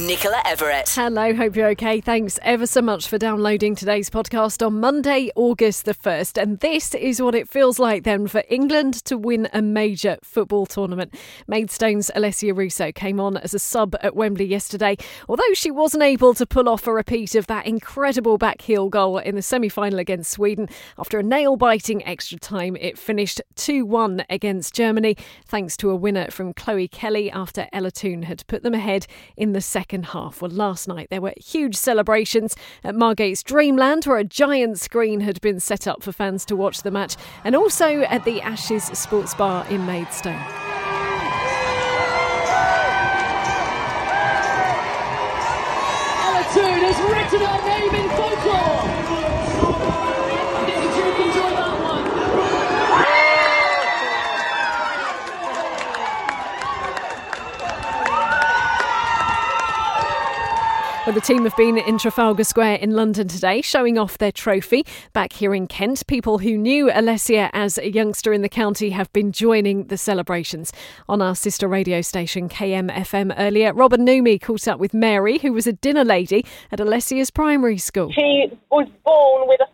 Nicola Everett. Hello, hope you're okay. Thanks ever so much for downloading today's podcast on Monday, August the 1st. And this is what it feels like then for England to win a major football tournament. Maidstone's Alessia Russo came on as a sub at Wembley yesterday, although she wasn't able to pull off a repeat of that incredible back heel goal in the semi final against Sweden. After a nail biting extra time, it finished 2 1 against Germany, thanks to a winner from Chloe Kelly after Ella Toone had put them ahead in the second second half. Well, last night there were huge celebrations at Margate's Dreamland, where a giant screen had been set up for fans to watch the match, and also at the Ashes Sports Bar in Maidstone. Ella has written her name in folklore. Well, the team have been in Trafalgar Square in London today, showing off their trophy. Back here in Kent, people who knew Alessia as a youngster in the county have been joining the celebrations. On our sister radio station, KMFM, earlier, Robin Numi caught up with Mary, who was a dinner lady at Alessia's primary school. She was born with a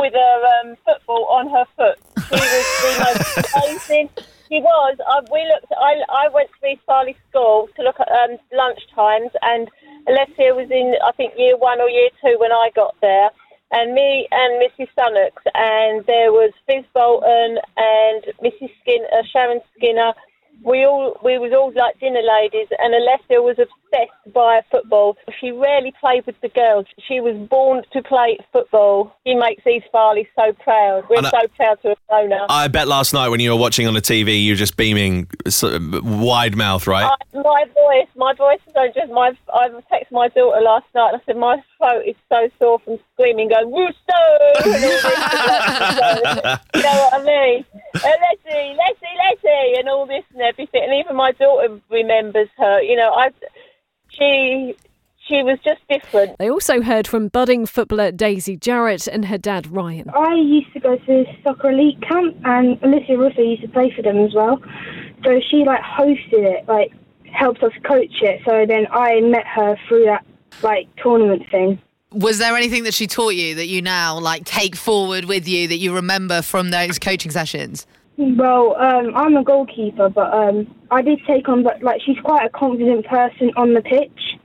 with a um, football on her foot. She was the most amazing. She was. I, we looked. I, I went to East Farleigh School to look at um, lunch times, and Alessia was in, I think, year one or year two when I got there. And me and Mrs. Sunnocks, and there was Fizz Bolton and Mrs. Skinner, uh, Sharon Skinner, we all we was all like dinner ladies, and Alessia was obsessed by football. She rarely played with the girls. She was born to play football. She makes East Farleigh so proud. We're so proud to have known her. I bet last night when you were watching on the TV, you were just beaming, wide mouth, right? I, my voice, my voice is just my. I texted my daughter last night. and I said my throat is so sore from screaming, going Russo, and all this. you know what I mean? Uh, Leslie, Leslie, Leslie, and all this and everything. And even my daughter remembers her. You know, I she she was just different. They also heard from budding footballer Daisy Jarrett and her dad Ryan. I used to go to soccer elite camp, and Alessia Russo used to play for them as well. So she like hosted it, like helped us coach it. So then I met her through that like tournament thing. Was there anything that she taught you that you now like take forward with you that you remember from those coaching sessions? Well, um, I'm a goalkeeper, but um, I did take on, but like she's quite a confident person on the pitch.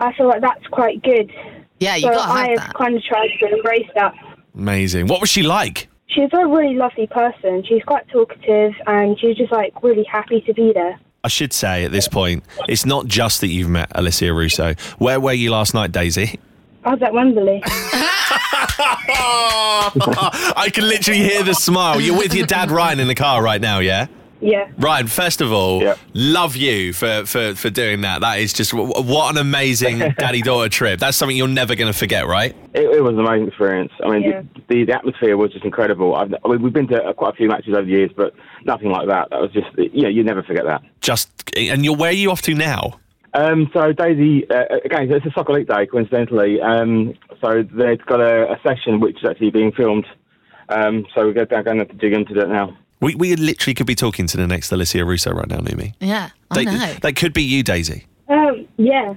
I feel like that's quite good. Yeah, you so gotta have I that. kind of tried to embrace that. Amazing. What was she like? She's a really lovely person. She's quite talkative, and she's just like really happy to be there. I should say at this point, it's not just that you've met Alessia Russo. Where were you last night, Daisy? I was at Wembley. I can literally hear the smile. You're with your dad, Ryan, in the car right now, yeah? Yeah. Ryan, first of all, Yeah. love you for, for, for doing that. That is just what an amazing daddy daughter trip. That's something you're never going to forget, right? It, it was an amazing experience. I mean, Yeah. the, the atmosphere was just incredible. I've, I mean, we've been to uh, quite a few matches over the years, but nothing like that. That was just, yeah, you never forget that. Just and you're where are you off to now? Um, so Daisy, uh, again, it's a soccer league day, coincidentally. Um, so they've got a, a session which is actually being filmed. Um, so we're going to have to dig into that now. We, we literally could be talking to the next Alessia Russo right now, Numi. Yeah, I They- know. That could be you, Daisy. Um, yeah.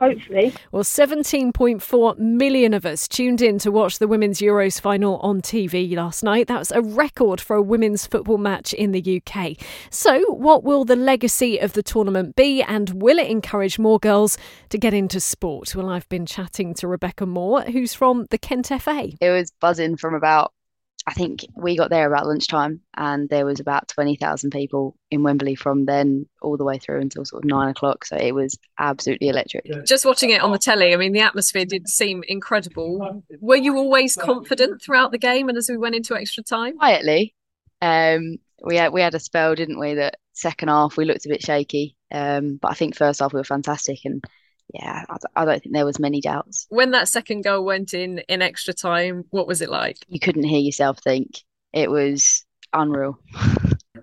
Hopefully. Well, 17.4 million of us tuned in to watch the Women's Euros final on TV last night. That was a record for a women's football match in the UK. So, what will the legacy of the tournament be, and will it encourage more girls to get into sport? Well, I've been chatting to Rebecca Moore, who's from the Kent FA. it was buzzing from about I think we got there about lunchtime and there was about 20,000 people in Wembley from then all the way through until sort of nine o'clock. So it was absolutely electric. Just watching it on the telly, I mean, the atmosphere did seem incredible. Were you always confident throughout the game and as we went into extra time? Quietly, um, we had we had a spell, didn't we? That second half we looked a bit shaky, um, but I think first half we were fantastic and yeah, I, I don't think there was many doubts. When that second goal went in in extra time, what was it like? You couldn't hear yourself think. It was unreal.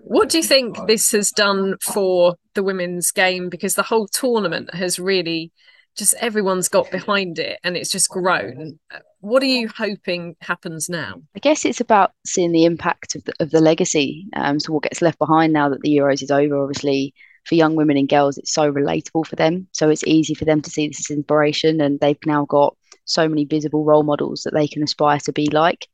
What do you think this has done for the women's game? Because the whole tournament has really just everyone's got behind it and it's just grown. What are you hoping happens now? I guess it's about seeing the impact of the, of the legacy. Um, so what gets left behind now that the Euros is over, obviously for young women and girls, it's so relatable for them. So it's easy for them to see this as inspiration, and they've now got so many visible role models that they can aspire to be like.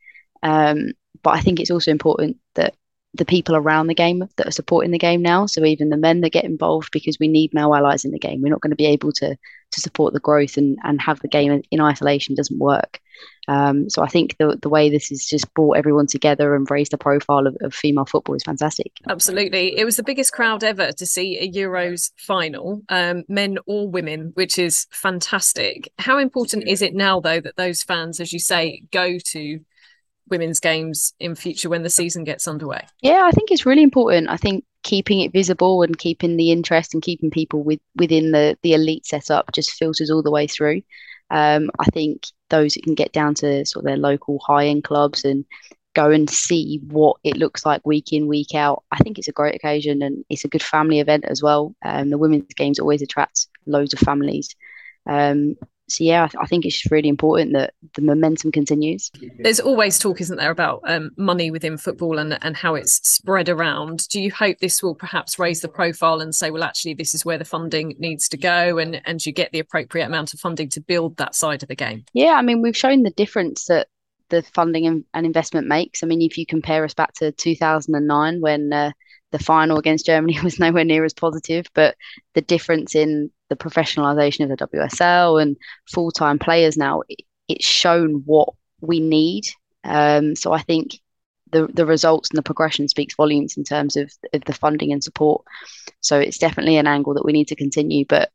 Um, but I think it's also important that the people around the game that are supporting the game now. So even the men that get involved, because we need male allies in the game. We're not going to be able to to support the growth and and have the game in isolation doesn't work. Um, so I think the the way this has just brought everyone together and raised the profile of, of female football is fantastic. Absolutely, it was the biggest crowd ever to see a Euros final, um, men or women, which is fantastic. How important is it now, though, that those fans, as you say, go to women's games in future when the season gets underway? Yeah, I think it's really important. I think keeping it visible and keeping the interest and keeping people with within the the elite setup just filters all the way through. Um, I think those that can get down to sort of their local high end clubs and go and see what it looks like week in week out. I think it's a great occasion and it's a good family event as well. Um, the women's games always attracts loads of families. Um, so yeah, I, th- I, think it's really important that the momentum continues. There's always talk, isn't there, about um, money within football and and how it's spread around. Do you hope this will perhaps raise the profile and say, well, actually, this is where the funding needs to go, and and you get the appropriate amount of funding to build that side of the game? Yeah, I mean, we've shown the difference that the funding and, and investment makes. I mean, if you compare us back to 2009 when uh, the final against Germany was nowhere near as positive, but the difference in the professionalization of the WSL and full time players now, it, it's shown what we need. Um, so I think the the results and the progression speaks volumes in terms of, of the funding and support. So it's definitely an angle that we need to continue, but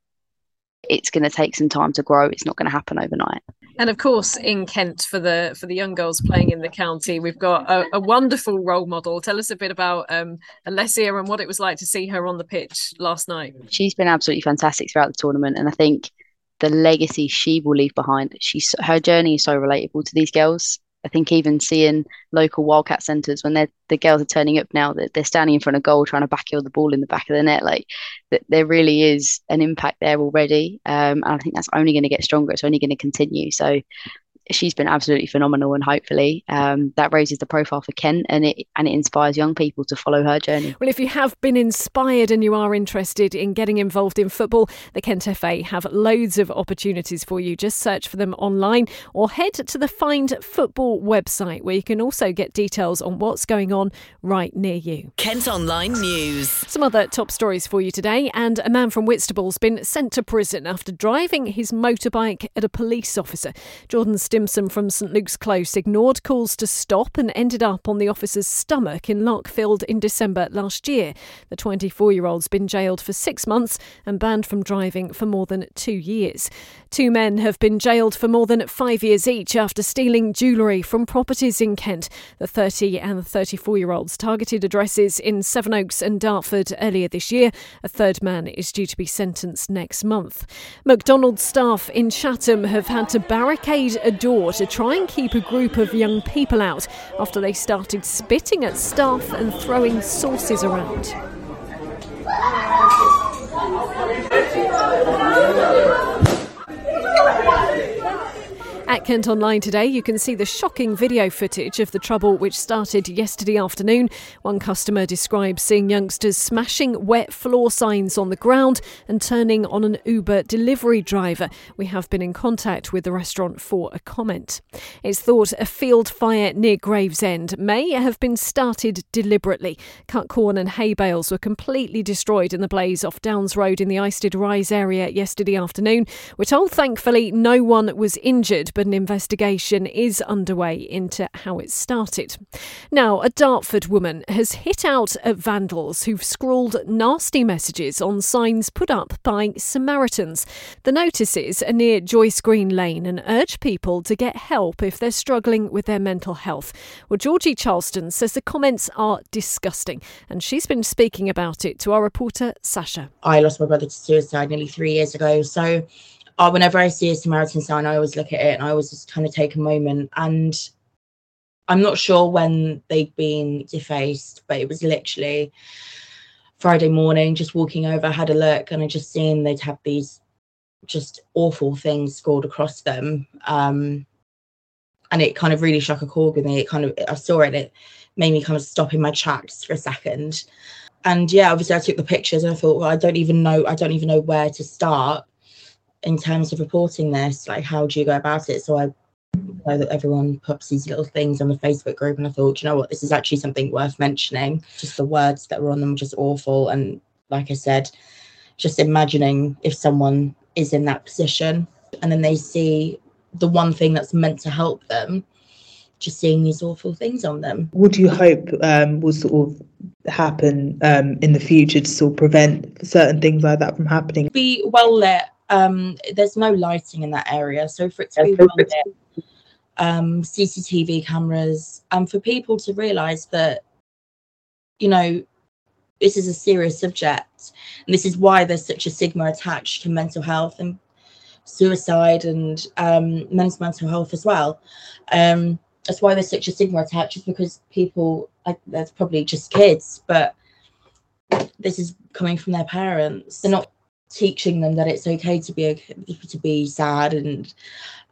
it's going to take some time to grow. It's not going to happen overnight. And of course, in Kent for the for the young girls playing in the county, we've got a, a wonderful role model. Tell us a bit about um, Alessia and what it was like to see her on the pitch last night. She's been absolutely fantastic throughout the tournament, and I think the legacy she will leave behind. She's her journey is so relatable to these girls. I think even seeing local Wildcat centres when they're the girls are turning up now that they're standing in front of goal trying to backheel the ball in the back of the net, like that there really is an impact there already. Um, and I think that's only going to get stronger. It's only going to continue. So she's been absolutely phenomenal, and hopefully um, that raises the profile for Kent and it and it inspires young people to follow her journey. Well, if you have been inspired and you are interested in getting involved in football, the Kent FA have loads of opportunities for you. Just search for them online or head to the Find Football website, where you can also get details on what's going on right near you. Kent Online News. Some other top stories for you today, and a man from Whitstable's been sent to prison after driving his motorbike at a police officer. Jordan Still Stimson from St Luke's Close ignored calls to stop and ended up on the officer's stomach in Larkfield in December last year. The 24 year old's been jailed for six months and banned from driving for more than two years. Two men have been jailed for more than five years each after stealing jewellery from properties in Kent. The 30 and 34 year olds targeted addresses in Sevenoaks and Dartford earlier this year. A third man is due to be sentenced next month. McDonald's staff in Chatham have had to barricade a door door to try and keep a group of young people out after they started spitting at staff and throwing sauces around. At Kent Online today, you can see the shocking video footage of the trouble which started yesterday afternoon. One customer describes seeing youngsters smashing wet floor signs on the ground and turning on an Uber delivery driver. We have been in contact with the restaurant for a comment. It's thought a field fire near Gravesend may have been started deliberately. Cut corn and hay bales were completely destroyed in the blaze off Downs Road in the Istead Rise area yesterday afternoon. We're told, oh, thankfully, no one was injured an investigation is underway into how it started. Now, a Dartford woman has hit out at vandals who've scrawled nasty messages on signs put up by Samaritans. The notices are near Joyce Green Lane and urge people to get help if they're struggling with their mental health. Well, Georgie Charleston says the comments are disgusting, and she's been speaking about it to our reporter, Sasha. I lost my brother to suicide nearly three years ago, so uh, whenever I see a Samaritan sign, I always look at it and I always just kind of take a moment. And I'm not sure when they'd been defaced, but it was literally Friday morning, just walking over, had a look, and I just seen they'd have these just awful things scored across them. Um, and it kind of really struck a chord with me. It kind of, I saw it, it made me kind of stop in my tracks for a second. And yeah, obviously I took the pictures and I thought, well, I don't even know, I don't even know where to start in terms of reporting this. Like, how do you go about it? So I know that everyone puts these little things on the Facebook group, and I thought, you know what, this is actually something worth mentioning. Just the words that were on them were just awful, and like I said, just imagining if someone is in that position and then they see the one thing that's meant to help them just seeing these awful things on them. What do you hope um, will sort of happen um, in the future to sort of prevent certain things like that from happening? Be well lit. Um, there's no lighting in that area, so for it to be well lit, um, CCTV cameras, and for people to realise that, you know, this is a serious subject, and this is why there's such a stigma attached to mental health and suicide and um, men's mental health as well. Um, that's why there's such a stigma attached, is because people, like, there's probably just kids, but this is coming from their parents. They're not teaching them that it's okay to be to be sad and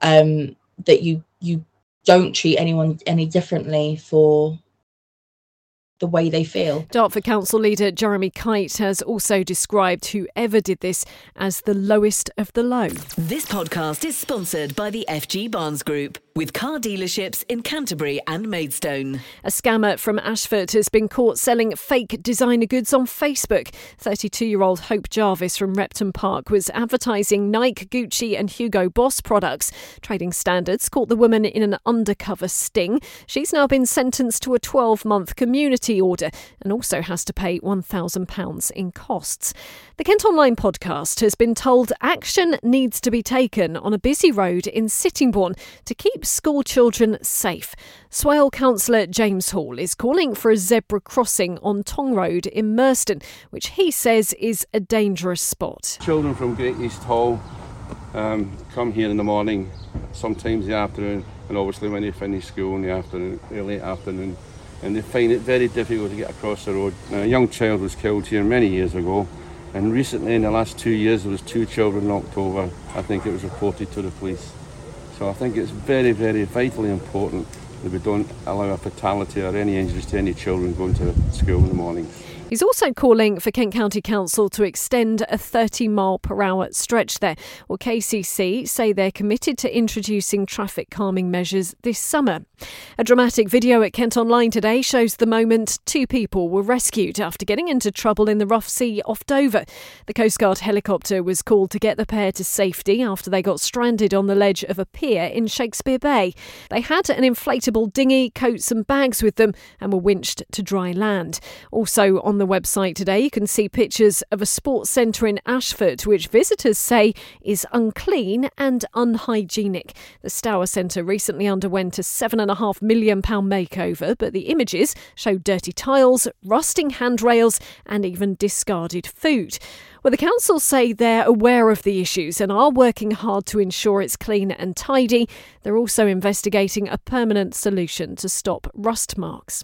um, that you you don't treat anyone any differently for the way they feel. Dartford Council leader Jeremy Kite has also described whoever did this as the lowest of the low. This podcast is sponsored by the FG Barnes Group with car dealerships in Canterbury and Maidstone. A scammer from Ashford has been caught selling fake designer goods on Facebook. 32 year old Hope Jarvis from Repton Park was advertising Nike, Gucci, and Hugo Boss products. Trading Standards caught the woman in an undercover sting. She's now been sentenced to a 12 month community order and also has to pay £1,000 in costs. The Kent Online podcast has been told action needs to be taken on a busy road in Sittingbourne to keep school children safe. Swale councillor James Hall is calling for a zebra crossing on Tonge Road in Murston, which he says is a dangerous spot. Children from Great East Hall um, come here in the morning, sometimes the afternoon, and obviously when they finish school in the afternoon, early afternoon, and they find it very difficult to get across the road. Now, a young child was killed here many years ago, and recently in the last two years there was two children knocked over. I think it was reported to the police. So I think it's very, very vitally important that we don't allow a fatality or any injuries to any children going to school in the morning. He's also calling for Kent County Council to extend a 30 mile per hour stretch there. Well, KCC say they're committed to introducing traffic calming measures this summer. A dramatic video at Kent Online today shows the moment two people were rescued after getting into trouble in the rough sea off Dover. The Coast Guard helicopter was called to get the pair to safety after they got stranded on the ledge of a pier in Shakespeare Bay. They had an inflatable dinghy, coats, and bags with them and were winched to dry land. Also on the website today, you can see pictures of a sports centre in Ashford, which visitors say is unclean and unhygienic. The Stour Centre recently underwent a £7.5 million makeover, but the images show dirty tiles, rusting handrails, and even discarded food. Well, the council say they're aware of the issues and are working hard to ensure it's clean and tidy. They're also investigating a permanent solution to stop rust marks.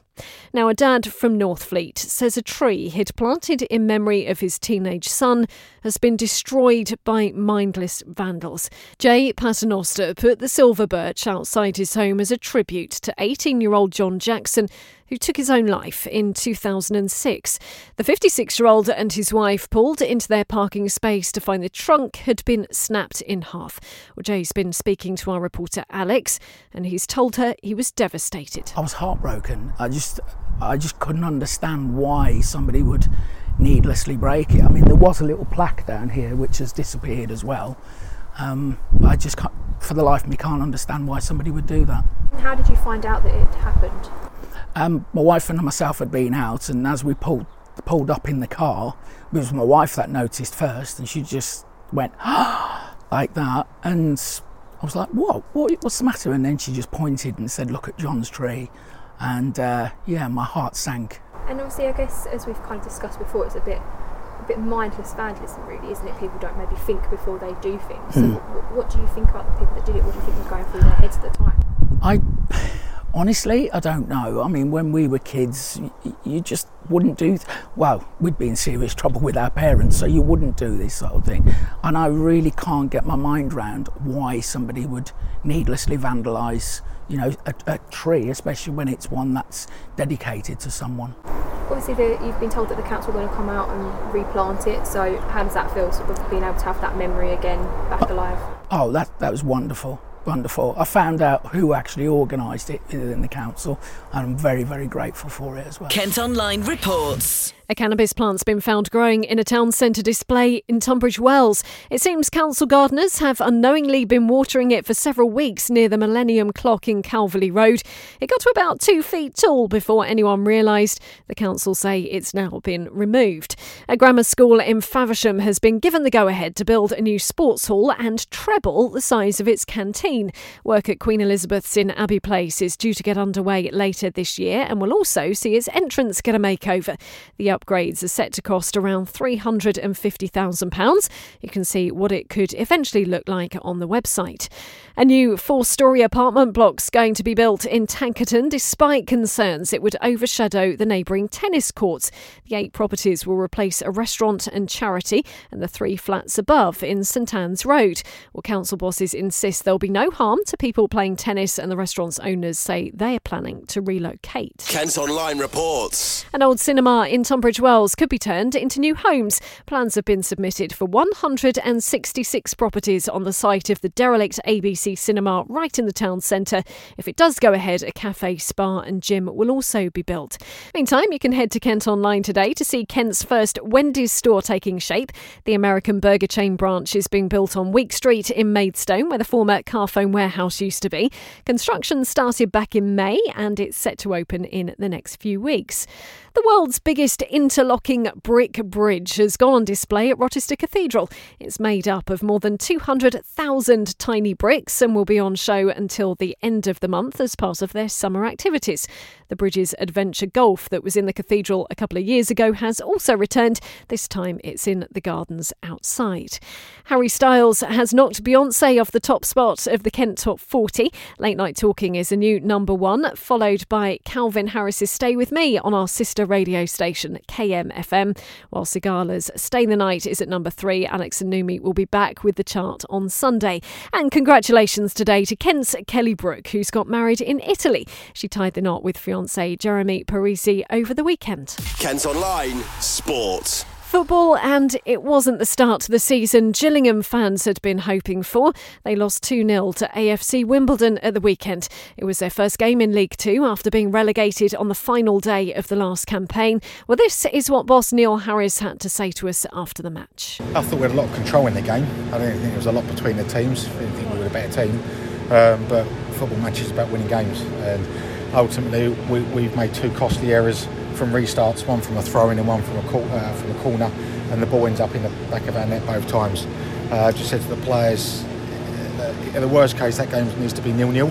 Now, a dad from Northfleet says a tree he'd planted in memory of his teenage son has been destroyed by mindless vandals. Jay Paternoster put the silver birch outside his home as a tribute to 18 year old John Jackson, who took his own life in 2006. The 56 year old and his wife pulled into their parking space to find the trunk had been snapped in half. Well, Jay's been speaking to our reporter Alex, and he's told her he was devastated. I was heartbroken. I just, I just couldn't understand why somebody would needlessly break it. I mean, there was a little plaque down here which has disappeared as well. Um, I just, can't, for the life of me, can't understand why somebody would do that. How did you find out that it happened? Um, my wife and myself had been out, and as we pulled pulled up in the car, it was my wife that noticed first, and she just went like that, and I was like, "What? What? What's the matter?" And then she just pointed and said, "Look at John's tree," and uh, yeah, my heart sank. And obviously, I guess as we've kind of discussed before, it's a bit a bit mindless vandalism, really, isn't it? People don't maybe think before they do things. So Hmm. what, what do you think about the people that did it? What do you think was going through their heads at the time? I Honestly, I don't know. I mean, when we were kids, you, you just wouldn't do. Th- well, we'd be in serious trouble with our parents, so you wouldn't do this sort of thing. And I really can't get my mind around why somebody would needlessly vandalise, you know, a, a tree, especially when it's one that's dedicated to someone. Obviously, the, you've been told that the council are going to come out and replant it. So, how does that feel, sort of being able to have that memory again back alive? Uh, oh, that that was wonderful wonderful. I found out who actually organised it within the council, and I'm very, very grateful for it as well. Kent Online reports. A cannabis plant's been found growing in a town centre display in Tunbridge Wells. It seems council gardeners have unknowingly been watering it for several weeks near the Millennium Clock in Calverley Road. It got to about two feet tall before anyone realised. The council say it's now been removed. A grammar school in Faversham has been given the go ahead to build a new sports hall and treble the size of its canteen. Work at Queen Elizabeth's in Abbey Place is due to get underway later this year and will also see its entrance get a makeover. The upgrades are set to cost around £350,000. You can see what it could eventually look like on the website. A new four story apartment block's going to be built in Tankerton despite concerns it would overshadow the neighbouring tennis courts. The eight properties will replace a restaurant and charity and the three flats above in St Anne's Road. Well, council bosses insist there'll be no harm to people playing tennis, and the restaurant's owners say they are planning to relocate. Kent Online reports. An old cinema in Tunbridge Wells could be turned into new homes. Plans have been submitted for 166 properties on the site of the derelict ABC cinema right in the town centre. If it does go ahead, a cafe, spa, and gym will also be built. Meantime, you can head to Kent Online today to see Kent's first Wendy's store taking shape. The American burger chain branch is being built on Week Street in Maidstone, where the former Carphone warehouse used to be. Construction started back in May and it's set to open in the next few weeks. The world's biggest interlocking brick bridge has gone on display at Rochester Cathedral. It's made up of more than 200,000 tiny bricks and will be on show until the end of the month as part of their summer activities. The bridge's adventure golf that was in the cathedral a couple of years ago has also returned. This time it's in the gardens outside. Harry Styles has knocked Beyonce off the top spot of the Kent Top 40. Late Night Talking is a new number one, followed by Calvin Harris's Stay With Me on our sister radio station, KMFM. While Sigala's Stay the Night is at number three, Alex and Numi will be back with the chart on Sunday. And congratulations today to Kent's Kelly Brook, who's got married in Italy. She tied the knot with fiance Jeremy Parisi over the weekend. Kent Online Sport. Football, and it wasn't the start to the season Gillingham fans had been hoping for. They lost 2 0 to AFC Wimbledon at the weekend. It was their first game in League Two after being relegated on the final day of the last campaign. Well, this is what boss Neil Harris had to say to us after the match. I thought we had a lot of control in the game. I don't think there was a lot between the teams. I didn't think we were a better team. Um, but football matches about winning games. And ultimately, we, we've made two costly errors from restarts, one from a throw-in and one from a, cor- uh, from a corner, and the ball ends up in the back of our net both times. Uh, I just said to the players, uh, in the worst case, that game needs to be nil-nil.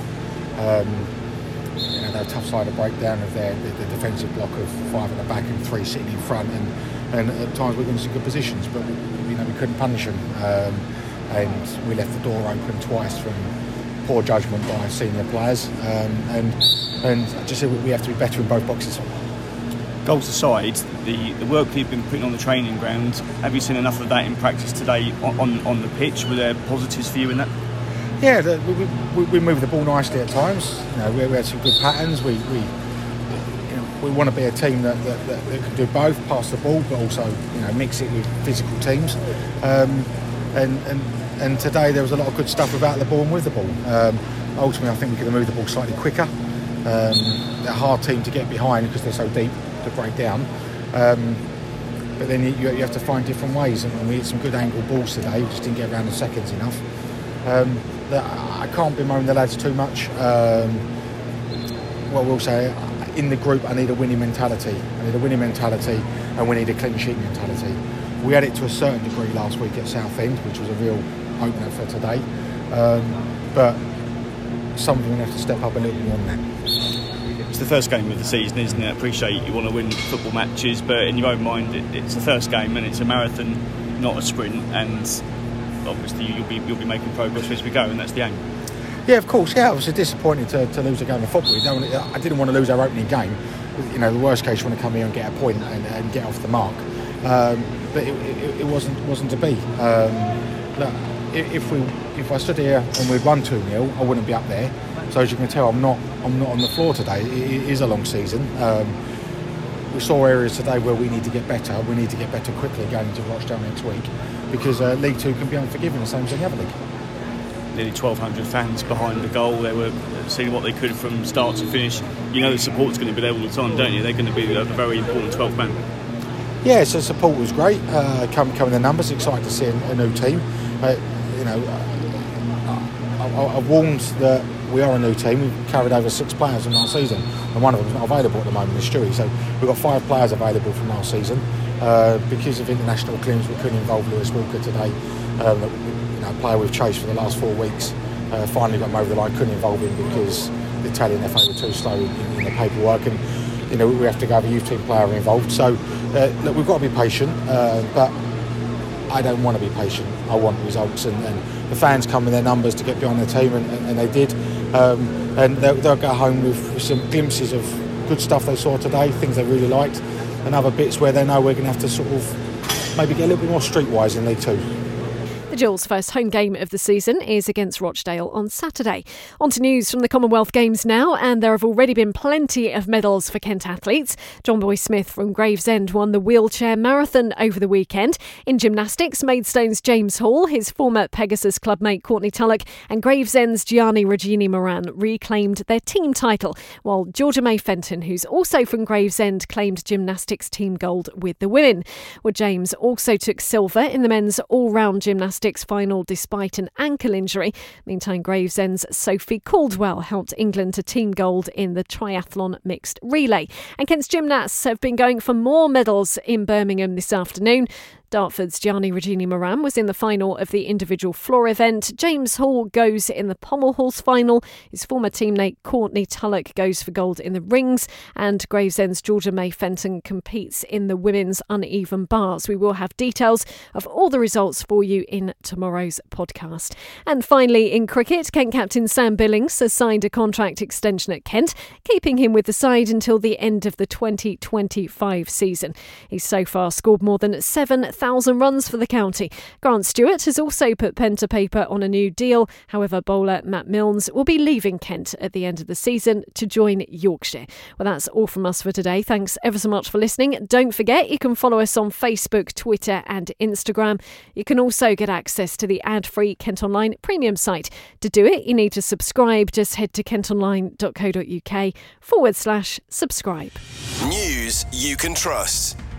Um, you know, they're a tough side to break down of their the, the defensive block of five at the back and three sitting in front, and, and at times we were in some good positions, but we, you know we couldn't punish them, um, and we left the door open twice from poor judgment by senior players, um, and and I just said we have to be better in both boxes goals aside, the, the work you've been putting on the training ground, have you seen enough of that in practice today on, on, on the pitch? Were there positives for you in that? Yeah, the, we, we, we move the ball nicely at times. You know, we, we had some good patterns. We, we, we want to be a team that, that, that, that, can do both, pass the ball, but also you know mix it with physical teams. Um, and, and and today there was a lot of good stuff without the ball and with the ball. Um, ultimately, I think we could have moved the ball slightly quicker. Um, they're a hard team to get behind because they're so deep to break down. Um, but then you, you, have to find different ways, and we hit some good angle balls today. We just didn't get around the seconds enough. Um, I can't bemoan the lads too much. Um, we'll say in the group, I need a winning mentality. I need a winning mentality, and we need a clean sheet mentality. We had it to a certain degree last week at Southend, which was a real opener for today. Um, but of we have to step up a little more on that it's the first game of the season, isn't it? I appreciate you want to win football matches, but in your own mind, it, it's the first game and it's a marathon, not a sprint. And obviously, you'll be you'll be making progress as we go, and that's the aim. Yeah, of course. Yeah, I was disappointed to, to lose a game of football. I didn't want to lose our opening game. You know, the worst case, you want to come here and get a point and, and get off the mark. Um, but it, it, it, wasn't wasn't to be. Um, look, if we if I stood here and we'd won two 0 I wouldn't be up there. So as you can tell, I'm not I'm not on the floor today. It, is a long season. Um, we saw areas today where we need to get better. We need to get better quickly going into Rochdale next week because uh, League Two can be unforgiving the same as any other league. Nearly 1,200 fans behind the goal. They were seeing what they could from start to finish. You know the support's going to be there all the time, don't you? They're going to be a very important 12th man. Yeah, so support was great. Uh, come coming the numbers, excited to see a, a new team. Uh, you know, I, I, I warned that we are a new team. We've carried over six players from last season, and one of them is not available at the moment, is Stewie. So we've got five players available from last season. Uh, because of international claims, we couldn't involve Lewis Walker today. Um, you know, player we've chased for the last four weeks. Uh, finally got him over the line. Couldn't involve him because the Italian FA were too slow in, in the paperwork, and you know we have to go have a youth team player involved. So uh, look, we've got to be patient, uh, but I don't want to be patient. I want results, and, and the fans come in their numbers to get behind the team, and, and, and they did. Um, and they'll, they'll, go home with, with, some glimpses of good stuff they saw today, things they really liked, and other bits where they know we're going to have to sort of maybe get a little bit more streetwise in League Two. The Gills' first home game of the season is against Rochdale on Saturday. On to news from the Commonwealth Games now, and there have already been plenty of medals for Kent athletes. Johnboy Smith from Gravesend won the wheelchair marathon over the weekend. In gymnastics, Maidstone's James Hall, his former Pegasus clubmate Courtney Tulloch, and Gravesend's Giarnni Regini Moran reclaimed their team title, while Georgia-Mae Fenton, who's also from Gravesend, claimed gymnastics team gold with the women. Well, James also took silver in the men's all-round gymnastics final despite an ankle injury. Meantime, Gravesend's Sophie Coldwell helped England to team gold in the triathlon mixed relay. And Kent's gymnasts have been going for more medals in Birmingham this afternoon. Dartford's Giarnni Regini Moran was in the final of the individual floor event. James Hall goes in the pommel horse final. His former teammate Courtney Tulloch goes for gold in the rings. And Gravesend's Georgia-Mae Fenton competes in the women's uneven bars. We will have details of all the results for you in tomorrow's podcast. And finally, in cricket, Kent captain Sam Billings has signed a contract extension at Kent, keeping him with the side until the end of the 2025 season. He's so far scored more than seven 1,000 runs for the county. Grant Stewart has also put pen to paper on a new deal. However, bowler Matt Milnes will be leaving Kent at the end of the season to join Yorkshire. Well, that's all from us for today. Thanks ever so much for listening. Don't forget, you can follow us on Facebook, Twitter, and Instagram. You can also get access to the ad free Kent Online premium site. To do it, you need to subscribe. Just head to kentonline.co.uk forward slash subscribe. News you can trust.